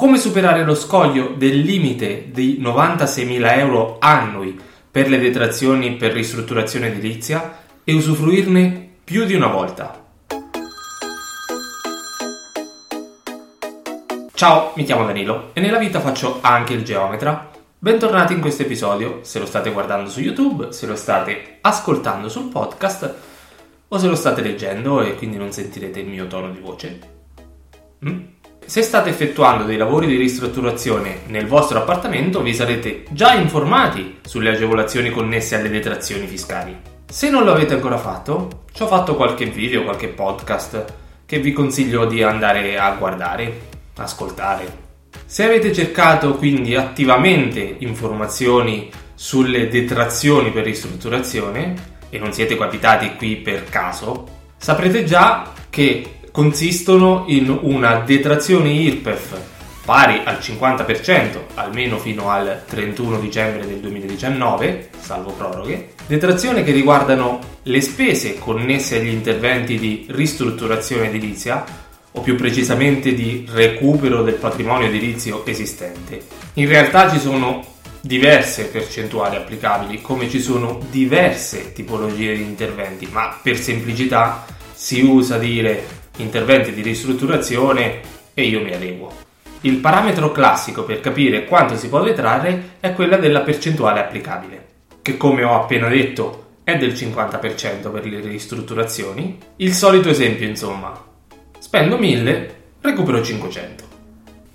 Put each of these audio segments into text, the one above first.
come superare lo scoglio del limite di 96.000 euro annui per le detrazioni per ristrutturazione edilizia e usufruirne più di una volta. Ciao, mi chiamo Danilo e nella vita faccio anche il geometra. Bentornati in questo episodio, se lo state guardando su YouTube, se lo state ascoltando sul podcast o se lo state leggendo e quindi non sentirete il mio tono di voce. Mm? Se state effettuando dei lavori di ristrutturazione nel vostro appartamento vi sarete già informati sulle agevolazioni connesse alle detrazioni fiscali. Se non lo avete ancora fatto, ci ho fatto qualche video, qualche podcast che vi consiglio di andare a guardare ascoltare. Se avete cercato quindi attivamente informazioni sulle detrazioni per ristrutturazione e non siete capitati qui per caso, saprete già che consistono in una detrazione IRPEF pari al 50%, almeno fino al 31 dicembre del 2019, salvo proroghe, detrazioni che riguardano le spese connesse agli interventi di ristrutturazione edilizia o più precisamente di recupero del patrimonio edilizio esistente. In realtà ci sono diverse percentuali applicabili, come ci sono diverse tipologie di interventi, ma per semplicità si usa dire interventi di ristrutturazione e io mi adeguo. Il parametro classico per capire quanto si può detrarre è quella della percentuale applicabile, che come ho appena detto è del 50% per le ristrutturazioni. Il solito esempio, insomma, Spendo 1000, recupero 500.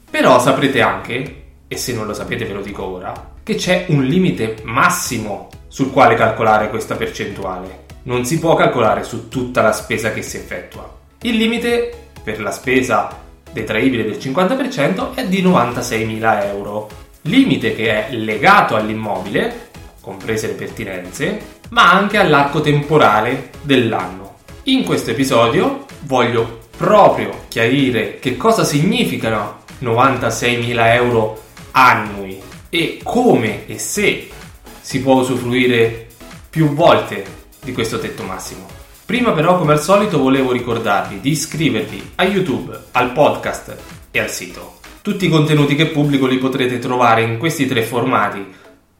Però saprete anche, e se non lo sapete ve lo dico ora, che c'è un limite massimo sul quale calcolare questa percentuale. Non si può calcolare su tutta la spesa che si effettua. Il limite per la spesa detraibile del 50% è di 96.000 euro. Limite che è legato all'immobile, comprese le pertinenze, ma anche all'arco temporale dell'anno. In questo episodio voglio proprio chiarire che cosa significano 96.000 euro annui e come e se si può usufruire più volte di questo tetto massimo. Prima però, come al solito, volevo ricordarvi di iscrivervi a YouTube, al podcast e al sito. Tutti i contenuti che pubblico li potrete trovare in questi tre formati,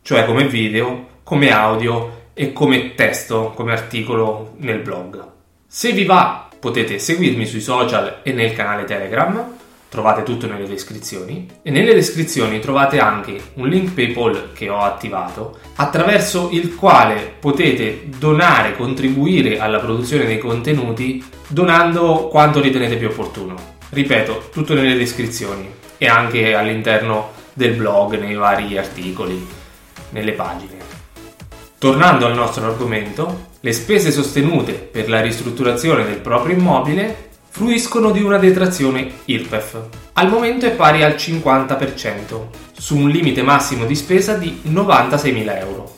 cioè come video, come audio e come testo, come articolo nel blog. Se vi va Potete seguirmi sui social e nel canale Telegram, trovate tutto nelle descrizioni e nelle descrizioni trovate anche un link PayPal che ho attivato attraverso il quale potete donare, contribuire alla produzione dei contenuti donando quanto ritenete più opportuno. Ripeto, tutto nelle descrizioni e anche all'interno del blog, nei vari articoli, nelle pagine. Tornando al nostro argomento, le spese sostenute per la ristrutturazione del proprio immobile fruiscono di una detrazione IRPEF. Al momento è pari al 50%, su un limite massimo di spesa di 96.000 euro.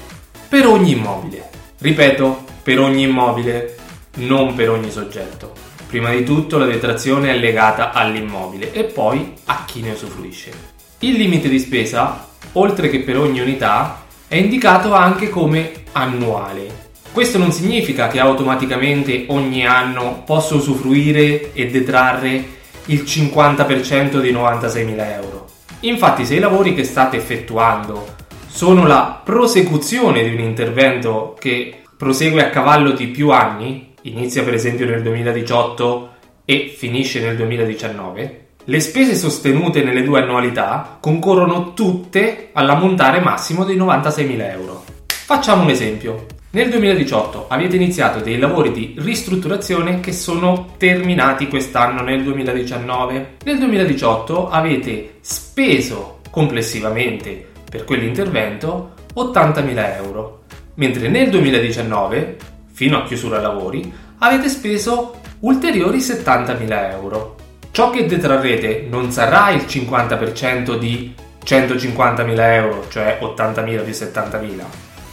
Per ogni immobile. Ripeto, per ogni immobile, non per ogni soggetto. Prima di tutto la detrazione è legata all'immobile e poi a chi ne usufruisce. Il limite di spesa, oltre che per ogni unità, è indicato anche come annuale. Questo non significa che automaticamente ogni anno posso usufruire e detrarre il 50% di 96.000 euro. Infatti se i lavori che state effettuando sono la prosecuzione di un intervento che prosegue a cavallo di più anni, inizia per esempio nel 2018 e finisce nel 2019, le spese sostenute nelle due annualità concorrono tutte all'ammontare massimo dei 96.000 euro. Facciamo un esempio. Nel 2018 avete iniziato dei lavori di ristrutturazione che sono terminati quest'anno nel 2019. Nel 2018 avete speso complessivamente per quell'intervento 80.000 euro, mentre nel 2019, fino a chiusura lavori, avete speso ulteriori 70.000 euro. Ciò che detrarrete non sarà il 50% di 150.000 euro, cioè 80.000 più 70.000,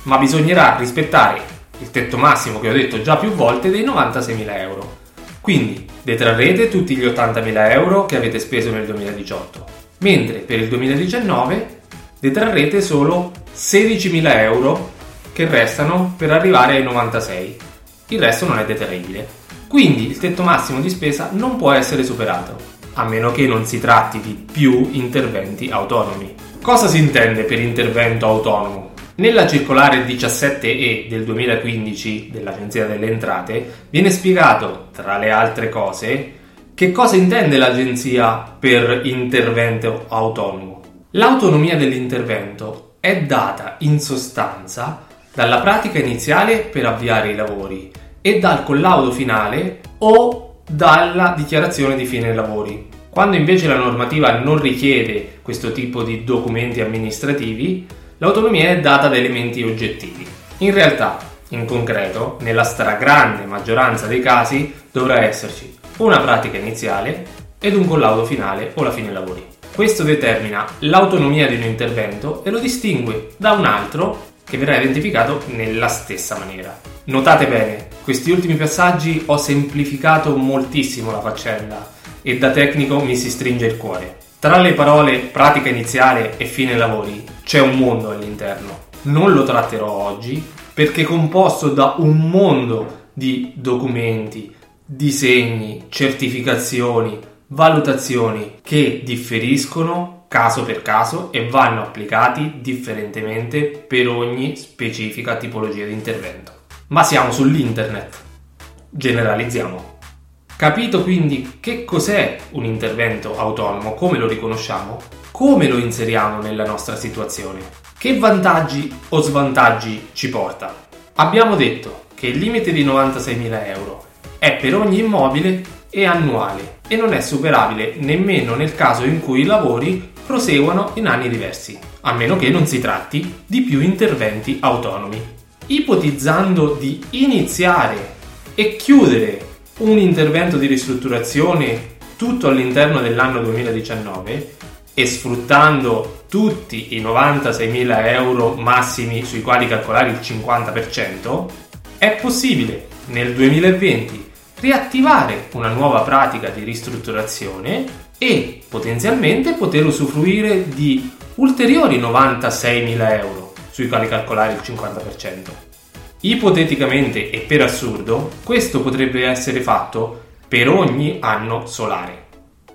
ma bisognerà rispettare il tetto massimo che ho detto già più volte dei 96.000 euro. Quindi detrarrete tutti gli 80.000 euro che avete speso nel 2018, mentre per il 2019 detrarrete solo 16.000 euro che restano per arrivare ai 96. Il resto non è detraibile. Quindi il tetto massimo di spesa non può essere superato. a meno che non si tratti di più interventi autonomi. Cosa si intende per intervento autonomo? Nella circolare 17E del 2015 dell'Agenzia delle Entrate viene spiegato, tra le altre cose, che cosa intende l'agenzia per intervento autonomo. L'autonomia dell'intervento è data in sostanza dalla pratica iniziale per avviare i lavori e dal collaudo finale o dalla dichiarazione di fine lavori. Quando invece la normativa non richiede questo tipo di documenti amministrativi, l'autonomia è data da elementi oggettivi. In realtà, in concreto, nella stragrande maggioranza dei casi dovrà esserci una pratica iniziale ed un collaudo finale o la fine lavori. Questo determina l'autonomia di un intervento e lo distingue da un altro che verrà identificato nella stessa maniera. Notate bene, questi ultimi passaggi ho semplificato moltissimo la faccenda e da tecnico mi si stringe il cuore. Tra le parole pratica iniziale e fine lavori c'è un mondo all'interno. Non lo tratterò oggi perché è composto da un mondo di documenti, disegni, certificazioni, valutazioni che differiscono caso per caso e vanno applicati differentemente per ogni specifica tipologia di intervento. Ma siamo sull'internet. Generalizziamo. Capito quindi che cos'è un intervento autonomo, come lo riconosciamo, come lo inseriamo nella nostra situazione, che vantaggi o svantaggi ci porta. Abbiamo detto che il limite di 96.000 euro è per ogni immobile e annuale e non è superabile nemmeno nel caso in cui i lavori proseguano in anni diversi, a meno che non si tratti di più interventi autonomi. Ipotizzando di iniziare e chiudere un intervento di ristrutturazione tutto all'interno dell'anno 2019 e sfruttando tutti i 96.000 euro massimi sui quali calcolare il 50%, è possibile nel 2020 riattivare una nuova pratica di ristrutturazione e potenzialmente poter usufruire di ulteriori 96.000 euro sui quali calcolare il 50%. Ipoteticamente e per assurdo, questo potrebbe essere fatto per ogni anno solare.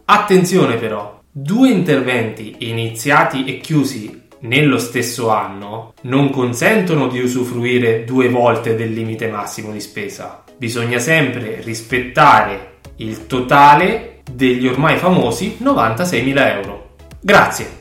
Attenzione però, due interventi iniziati e chiusi nello stesso anno non consentono di usufruire due volte del limite massimo di spesa. Bisogna sempre rispettare il totale degli ormai famosi 96.000 euro. Grazie!